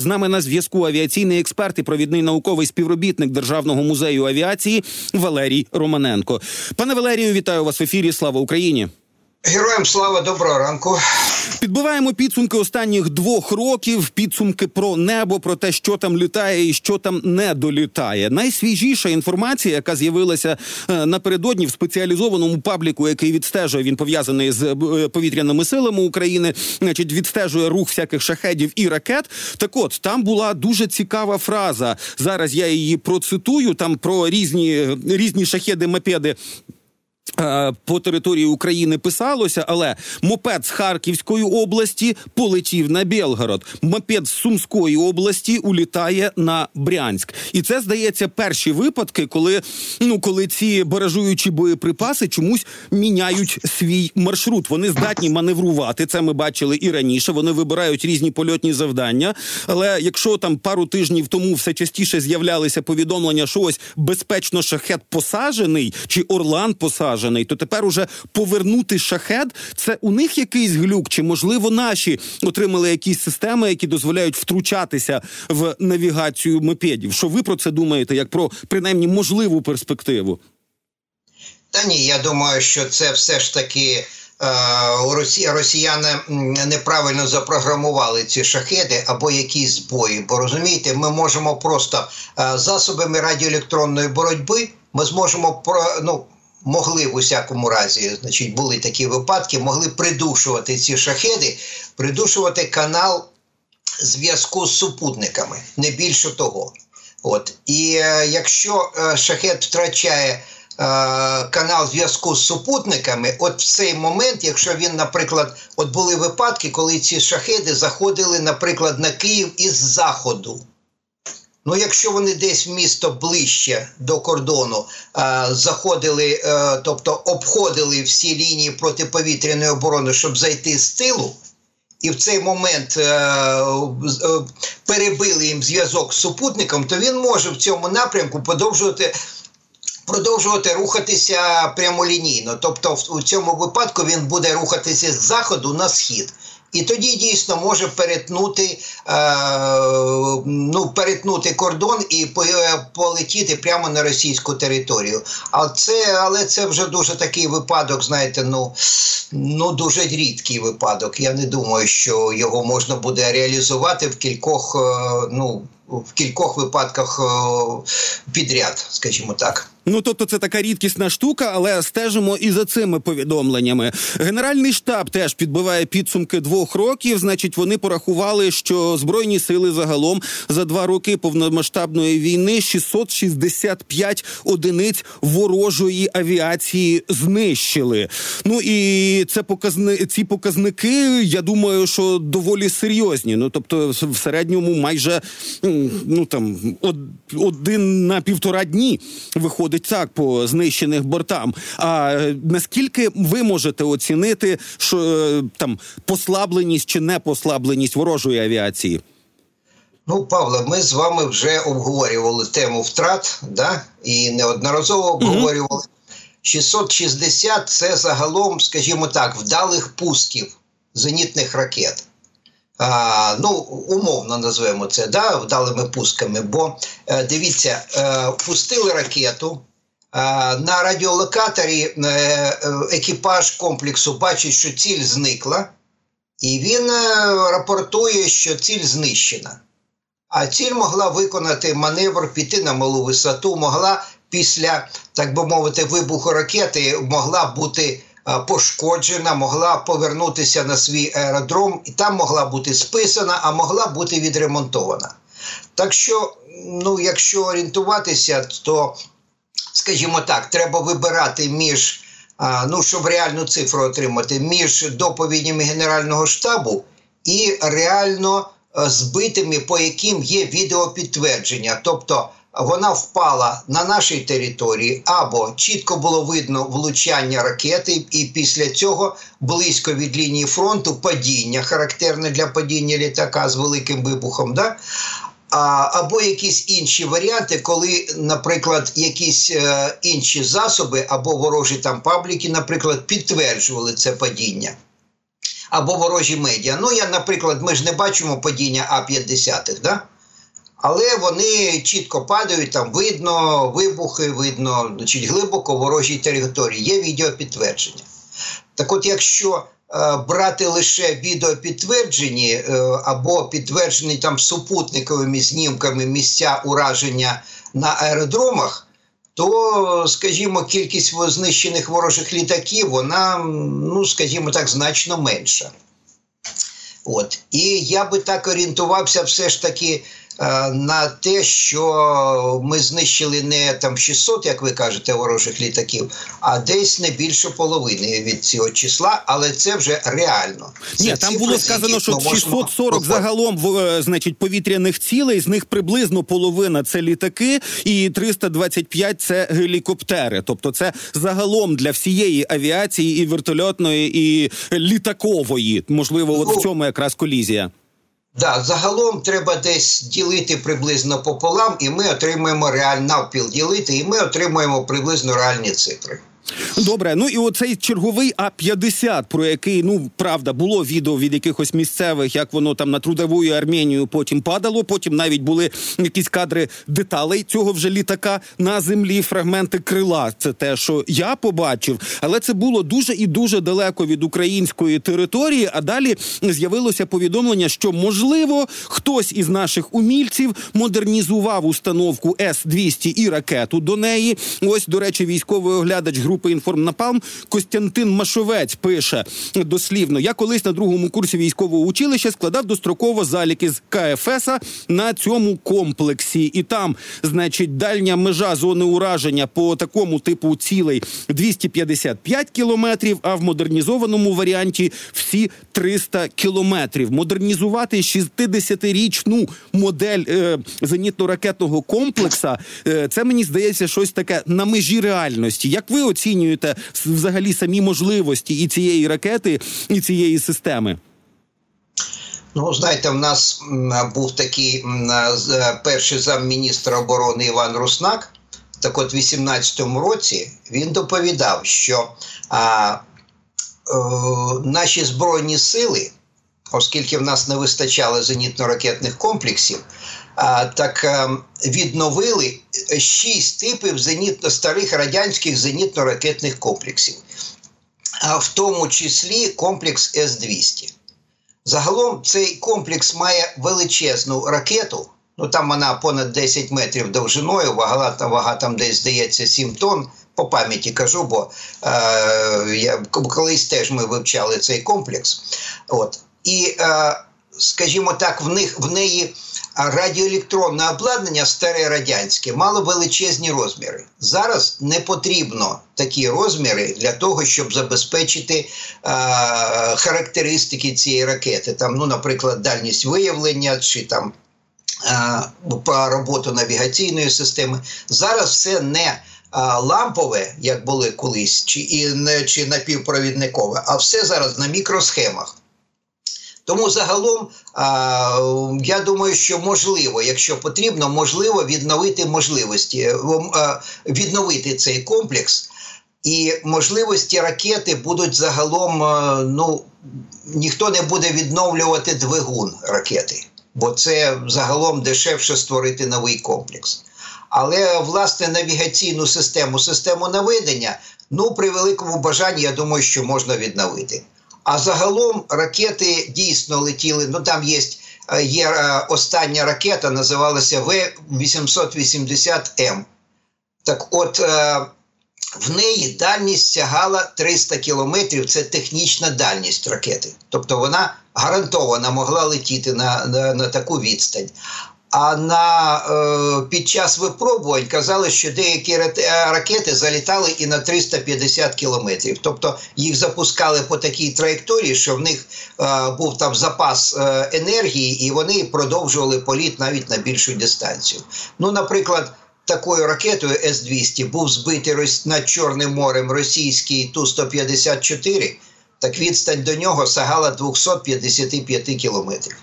З нами на зв'язку авіаційний експерт і провідний науковий співробітник Державного музею авіації Валерій Романенко. Пане Валерію, вітаю вас в ефірі. Слава Україні! Героям слава доброго ранку. Підбиваємо підсумки останніх двох років. Підсумки про небо, про те, що там літає і що там не долітає. Найсвіжіша інформація, яка з'явилася е, напередодні в спеціалізованому пабліку, який відстежує, він пов'язаний з е, повітряними силами України, значить відстежує рух всяких шахедів і ракет. Так, от там була дуже цікава фраза. Зараз я її процитую. Там про різні різні шахеди, мопеди Е, по території України писалося, але мопед з Харківської області полетів на Білгород. Мопед з Сумської області улітає на Брянськ, і це здається перші випадки, коли ну коли ці баражуючі боєприпаси чомусь міняють свій маршрут. Вони здатні маневрувати. Це ми бачили і раніше. Вони вибирають різні польотні завдання. Але якщо там пару тижнів тому все частіше з'являлися повідомлення, що ось безпечно шахет посаджений чи Орлан посаджений, вражений, то тепер уже повернути шахет це у них якийсь глюк, чи можливо наші отримали якісь системи, які дозволяють втручатися в навігацію мопедів. Що ви про це думаєте? Як про принаймні можливу перспективу? Та ні, я думаю, що це все ж таки. Е, росіяни неправильно запрограмували ці шахеди або якісь збої. Бо розумієте, ми можемо просто е, засобами радіоелектронної боротьби ми зможемо ну, могли в усякому разі, значить, були такі випадки, могли придушувати ці шахеди, придушувати канал зв'язку з супутниками, не більше того. От і е, якщо е, шахет втрачає е, канал зв'язку з супутниками, от в цей момент, якщо він, наприклад, от були випадки, коли ці шахеди заходили, наприклад, на Київ із заходу. Ну, якщо вони десь в місто ближче до кордону е, заходили, е, тобто обходили всі лінії протиповітряної оборони, щоб зайти з тилу, і в цей момент е, е, перебили їм зв'язок з супутником, то він може в цьому напрямку подовжувати. Продовжувати рухатися прямолінійно, тобто в, у цьому випадку він буде рухатися з заходу на схід. І тоді дійсно може перетнути е, ну, перетнути кордон і полетіти прямо на російську територію. А це, але це вже дуже такий випадок, знаєте, ну ну дуже рідкий випадок. Я не думаю, що його можна буде реалізувати в кількох, е, ну в кількох випадках е, підряд, скажімо так. Ну тобто це така рідкісна штука, але стежимо і за цими повідомленнями. Генеральний штаб теж підбиває підсумки двох років. Значить, вони порахували, що збройні сили загалом за два роки повномасштабної війни 665 одиниць ворожої авіації знищили. Ну і це показни ці показники. Я думаю, що доволі серйозні. Ну тобто, в середньому майже ну там один на півтора дні виходить виходить так по знищених бортам. А е, наскільки ви можете оцінити, що е, там послабленість чи не послабленість ворожої авіації? Ну, Павло, ми з вами вже обговорювали тему втрат, да, і неодноразово обговорювали. 660 це загалом, скажімо так, вдалих пусків зенітних ракет ну, умовно назвемо це да, вдалими пусками. Бо е, дивіться, е, пустили ракету. Е, на радіолокаторі екіпаж комплексу бачить, що ціль зникла, і він рапортує, що ціль знищена. А ціль могла виконати маневр, піти на малу висоту, могла після, так би мовити, вибуху ракети могла бути пошкоджена, могла повернутися на свій аеродром, і там могла бути списана, а могла бути відремонтована. Так що, ну, якщо орієнтуватися, то, скажімо так, треба вибирати між, ну, щоб реальну цифру отримати, між доповідями Генерального штабу і реально збитими, по яким є відеопідтвердження. Тобто вона впала на нашій території, або чітко було видно влучання ракети, і після цього близько від лінії фронту падіння, характерне для падіння літака з великим вибухом. Да? А, Або якісь інші варіанти, коли, наприклад, якісь е, інші засоби або ворожі там пабліки, наприклад, підтверджували це падіння. або ворожі медіа. Ну, я, наприклад, ми ж не бачимо падіння А-50, да? Але вони чітко падають, там видно вибухи, видно значить, глибоко ворожій території. Є відеопідтвердження. Так от, якщо е, брати лише відеопідтверджені е, або підтверджені там супутниковими знімками місця ураження на аеродромах, то, скажімо, кількість знищених ворожих літаків, вона, ну, скажімо так, значно менша. От. І я би так орієнтувався все ж таки на те, що ми знищили не там 600, як ви кажете, ворожих літаків, а десь не більше половини від цього числа, але це вже реально. Ні, там було сказано, що ми можемо 640 загалом в, е, значить повітряних цілей. З них приблизно половина це літаки, і 325 – це гелікоптери. Тобто, це загалом для всієї авіації і вертольотної, і літакової. Можливо, от Ну, в цьому якраз колізія. Да, загалом треба десь ділити приблизно пополам, і ми отримуємо реаль навпіл ділити, і ми отримуємо приблизно реальні цифри. Добре, ну і оцей черговий А-50, про який, ну правда, було відео від якихось місцевих, як воно там на трудовою Арменію потім падало. Потім навіть були якісь кадри деталей цього вже літака на землі, фрагменти крила. Це те, що я побачив, але це було дуже і дуже далеко від української території. А далі з'явилося повідомлення, що можливо хтось із наших умільців модернізував установку С-200 і ракету до неї. Ось, до речі, військовий оглядач групи «Інформнапалм» Костянтин Машовець пише дослівно: я колись на другому курсі військового училища складав достроково заліки з КФС на цьому комплексі, і там, значить, дальня межа зони ураження по такому типу цілей 255 кілометрів, а в модернізованому варіанті всі 300 кілометрів. Модернізувати 60-річну модель е, зенітно-ракетного комплекса. Е, це мені здається щось таке на межі реальності. Як ви оцінюєте взагалі самі можливості і цієї ракети, і цієї системи? Ну, знаєте, в нас був такий е, перший замміністра оборони Іван Руснак. Так от, в 18-му році він доповідав, що а, е, наші збройні сили, оскільки в нас не вистачало зенітно-ракетних комплексів, так е, відновили шість типів зенітно старих радянських зенітно-ракетних комплексів, в тому числі комплекс С-200. Загалом цей комплекс має величезну ракету. Ну там вона понад 10 метрів довжиною, вага, там- вага там десь здається 7 тонн. По пам'яті кажу, бо е, я колись теж ми вивчали цей комплекс. От. І, е, скажімо так, в них в неї радіоелектронне обладнання старе радянське мало величезні розміри. Зараз не потрібно такі розміри для того, щоб забезпечити е, характеристики цієї ракети. Там, ну, наприклад, дальність виявлення чи там е, по роботу навігаційної системи. Зараз все не лампове, як були колись, чи, і не, чи напівпровідникове, а все зараз на мікросхемах. Тому загалом я думаю, що можливо, якщо потрібно, можливо відновити можливості, відновити цей комплекс. І можливості ракети будуть загалом, ну ніхто не буде відновлювати двигун ракети, бо це загалом дешевше створити новий комплекс. Але власне навігаційну систему, систему наведення, ну при великому бажанні, я думаю, що можна відновити. А загалом ракети дійсно летіли. Ну там є, е, є е, остання ракета, називалася В-880М. Так от. е, в неї дальність сягала 300 кілометрів. Це технічна дальність ракети. Тобто вона гарантовано могла летіти на, на, на таку відстань. А на, е, під час випробувань казали, що деякі е, ракети залітали і на 350 кілометрів. Тобто їх запускали по такій траєкторії, що в них е, був там запас е, енергії, і вони продовжували політ навіть на більшу дистанцію. Ну, наприклад, такою ракетою С-200 був збитий над Чорним морем російський Ту-154, так відстань до нього сягала 255 кілометрів.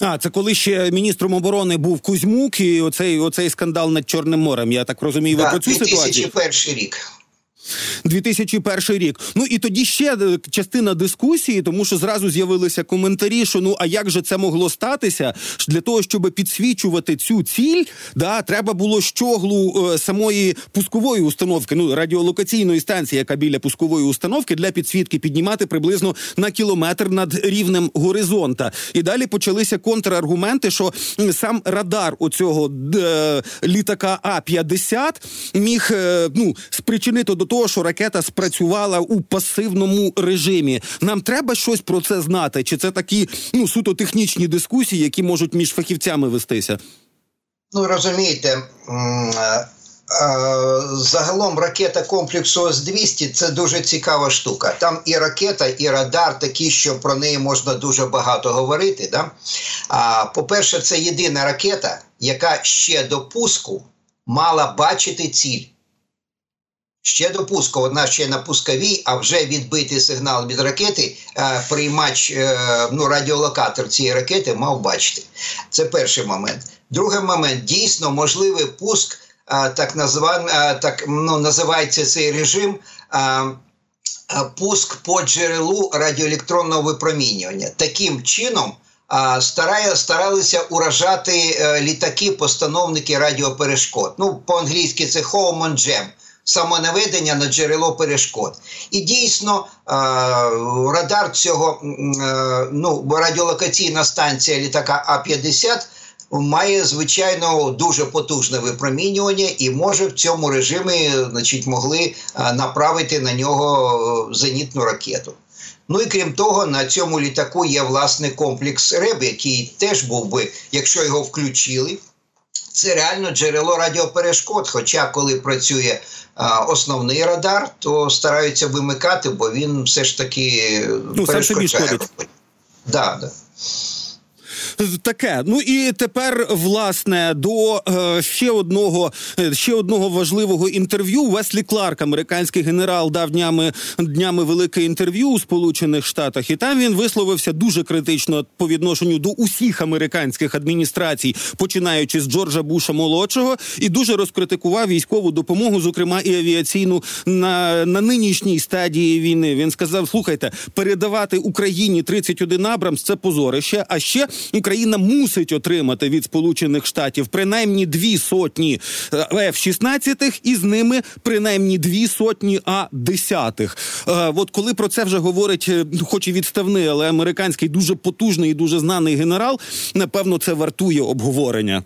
А це коли ще міністром оборони був Кузьмук, і оцей оцей скандал над Чорним морем. Я так розумію, ви Так, про цю ситуацію. 2001 рік. 2001 рік. Ну і тоді ще е, частина дискусії, тому що зразу з'явилися коментарі, що ну а як же це могло статися? Для того, щоб підсвічувати цю ціль, да, треба було щоглу е, самої пускової установки, ну радіолокаційної станції, яка біля пускової установки для підсвітки піднімати приблизно на кілометр над рівнем горизонта. І далі почалися контраргументи, що сам радар у цього е, літака А 50 міг е, ну спричинити до того, що ракета спрацювала у пасивному режимі. Нам треба щось про це знати, чи це такі ну суто технічні дискусії, які можуть між фахівцями вестися? Ну розумієте. Загалом ракета комплексу С-200 це дуже цікава штука. Там і ракета, і радар такі, що про неї можна дуже багато говорити. Да? А, По-перше, це єдина ракета, яка ще до пуску мала бачити ціль. Ще до пуску, вона ще на пусковій, а вже відбитий сигнал від ракети, е, приймач, е, ну, радіолокатор цієї ракети мав бачити. Це перший момент. Другий момент дійсно можливий пуск так назван, так ну, називається цей режим. Пуск по джерелу радіоелектронного випромінювання. Таким чином старає, старалися уражати е, літаки, постановники радіоперешкод. Ну, по-англійськи це home on jam, самонаведення на джерело перешкод. І дійсно радар цього е, ну, радіолокаційна станція літака А-50 має звичайно дуже потужне випромінювання і може в цьому режимі значить, могли направити на нього зенітну ракету. Ну і крім того, на цьому літаку є власний комплекс РЕБ, який теж був би, якщо його включили. Це реально джерело радіоперешкод. Хоча, коли працює а, основний радар, то стараються вимикати, бо він все ж таки ну, перешкоджає. Да, да таке. Ну і тепер, власне, до е, ще одного е, ще одного важливого інтерв'ю. Веслі Кларк, американський генерал, дав днями днями велике інтерв'ю у Сполучених Штатах, і там він висловився дуже критично по відношенню до усіх американських адміністрацій, починаючи з Джорджа Буша молодшого, і дуже розкритикував військову допомогу, зокрема і авіаційну на, на нинішній стадії війни. Він сказав: слухайте, передавати Україні 31 Абрамс – це позорище. А ще Україна мусить отримати від Сполучених Штатів принаймні дві сотні F-16, і з ними принаймні дві сотні А-10. От коли про це вже говорить, е, хоч і відставний, але американський дуже потужний і дуже знаний генерал, напевно, це вартує обговорення.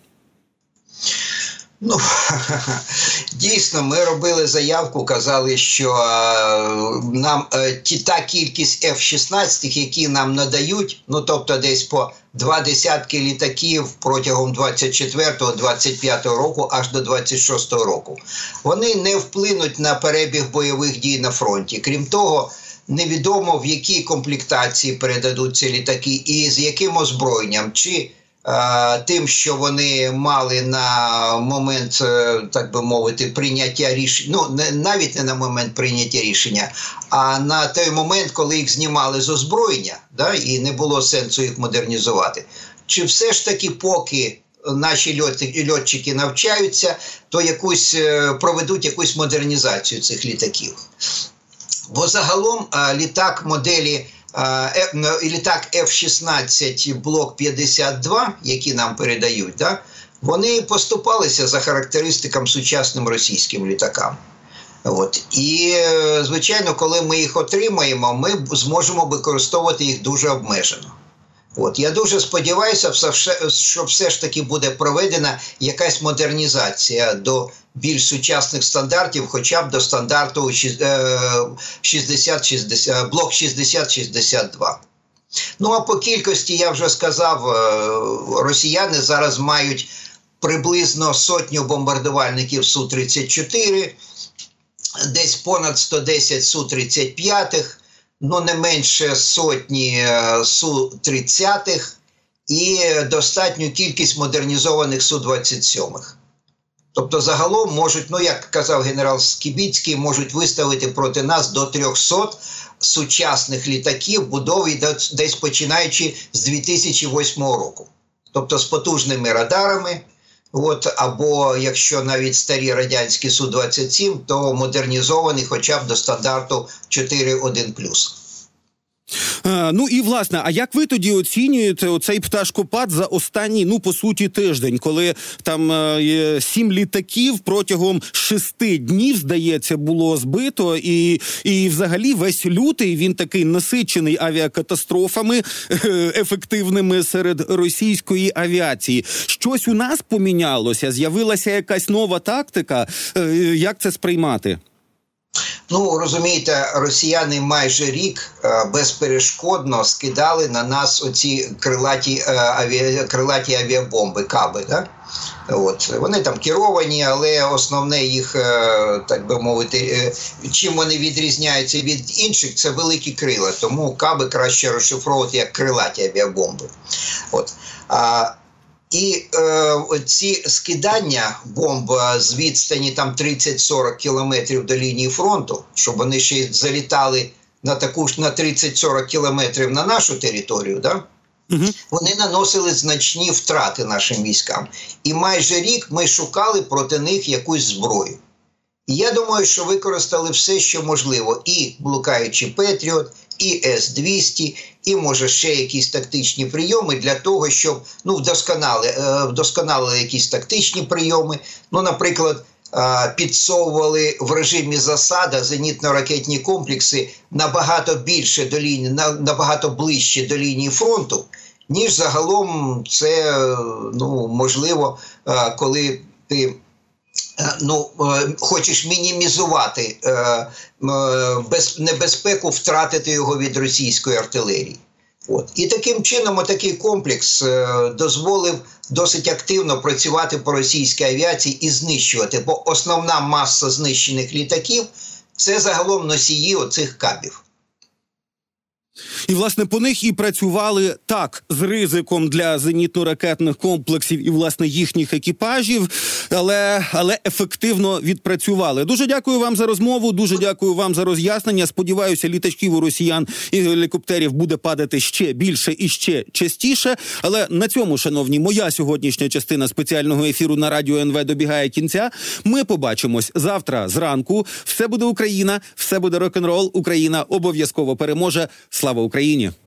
Ну дійсно, ми робили заявку, казали, що е, нам е, ті та кількість F-16, які нам надають, ну тобто, десь по два десятки літаків протягом 24-25 року, аж до 26-го року, вони не вплинуть на перебіг бойових дій на фронті. Крім того. Невідомо в якій комплектації передадуть ці літаки і з яким озброєнням, чи Тим, що вони мали на момент, е, так би мовити, прийняття рішення, ну не навіть не на момент прийняття рішення, а на той момент, коли їх знімали з озброєння, да, і не було сенсу їх модернізувати. Чи все ж таки, поки наші льотчики навчаються, то якусь е, проведуть якусь модернізацію цих літаків? Бо загалом літак моделі. Е, літак F-16 блок 52, які нам передають, да, вони поступалися за характеристикам сучасним російським літакам. От. І, е, звичайно, коли ми їх отримаємо, ми зможемо використовувати їх дуже обмежено. От я дуже сподіваюся, що все ж таки буде проведена якась модернізація до більш сучасних стандартів, хоча б до стандарту 60-60, е, блок 60-62. Ну а по кількості я вже сказав, е, росіяни зараз мають приблизно сотню бомбардувальників су 34 десь понад 110 су 35 ну не менше сотні е, Су-30 і достатню кількість модернізованих Су-27. Тобто, загалом можуть, ну як казав генерал Скібіцький, можуть виставити проти нас до 300 сучасних літаків, будові десь починаючи з 2008 року. Тобто з потужними радарами, От або якщо навіть старі радянські су 27 то модернізований, хоча б до стандарту 4.1+. Е, ну і власне, а як ви тоді оцінюєте оцей пташкопад за останній, ну по суті, тиждень, коли там е, сім літаків протягом шести днів, здається, було збито, і, і взагалі весь лютий він такий насичений авіакатастрофами е, ефективними серед російської авіації. Щось у нас помінялося, з'явилася якась нова тактика. Як це сприймати? Ну розумієте, росіяни майже рік е, безперешкодно скидали на нас оці крилаті е, авіа, крилаті авіабомби, каби. Да? От вони там керовані, але основне їх, е, так би мовити, чим вони відрізняються від інших, це великі крила. Тому каби краще розшифровувати як крилаті авіабомби. От. А, і е, ці скидання бомб е, з відстані там 30-40 кілометрів до лінії фронту, щоб вони ще залітали на таку ж на 30-40 кілометрів на нашу територію, да? Угу. вони наносили значні втрати нашим військам. І майже рік ми шукали проти них якусь зброю. І я думаю, що використали все, що можливо, і блукаючи Петріот, і С-200, і може ще якісь тактичні прийоми для того, щоб ну, вдосконали, е, вдосконалили якісь тактичні прийоми. Ну, наприклад, е, підсовували в режимі засада зенітно-ракетні комплекси набагато більше до лінії, набагато ближче до лінії фронту, ніж загалом це е, ну, можливо, коли ти. Е, Ну, е, хочеш мінімізувати е, без, небезпеку втратити його від російської артилерії. От. І таким чином такий комплекс дозволив досить активно працювати по російській авіації і знищувати, бо основна маса знищених літаків це загалом носії оцих кабів. І власне по них і працювали так з ризиком для зенітно-ракетних комплексів і власне їхніх екіпажів, але але ефективно відпрацювали. Дуже дякую вам за розмову. Дуже дякую вам за роз'яснення. Сподіваюся, літачків у росіян і гелікоптерів буде падати ще більше і ще частіше. Але на цьому, шановні, моя сьогоднішня частина спеціального ефіру на радіо НВ добігає кінця. Ми побачимось завтра зранку. Все буде Україна, все буде рок-н-рол. Україна обов'язково переможе. Слава Україні!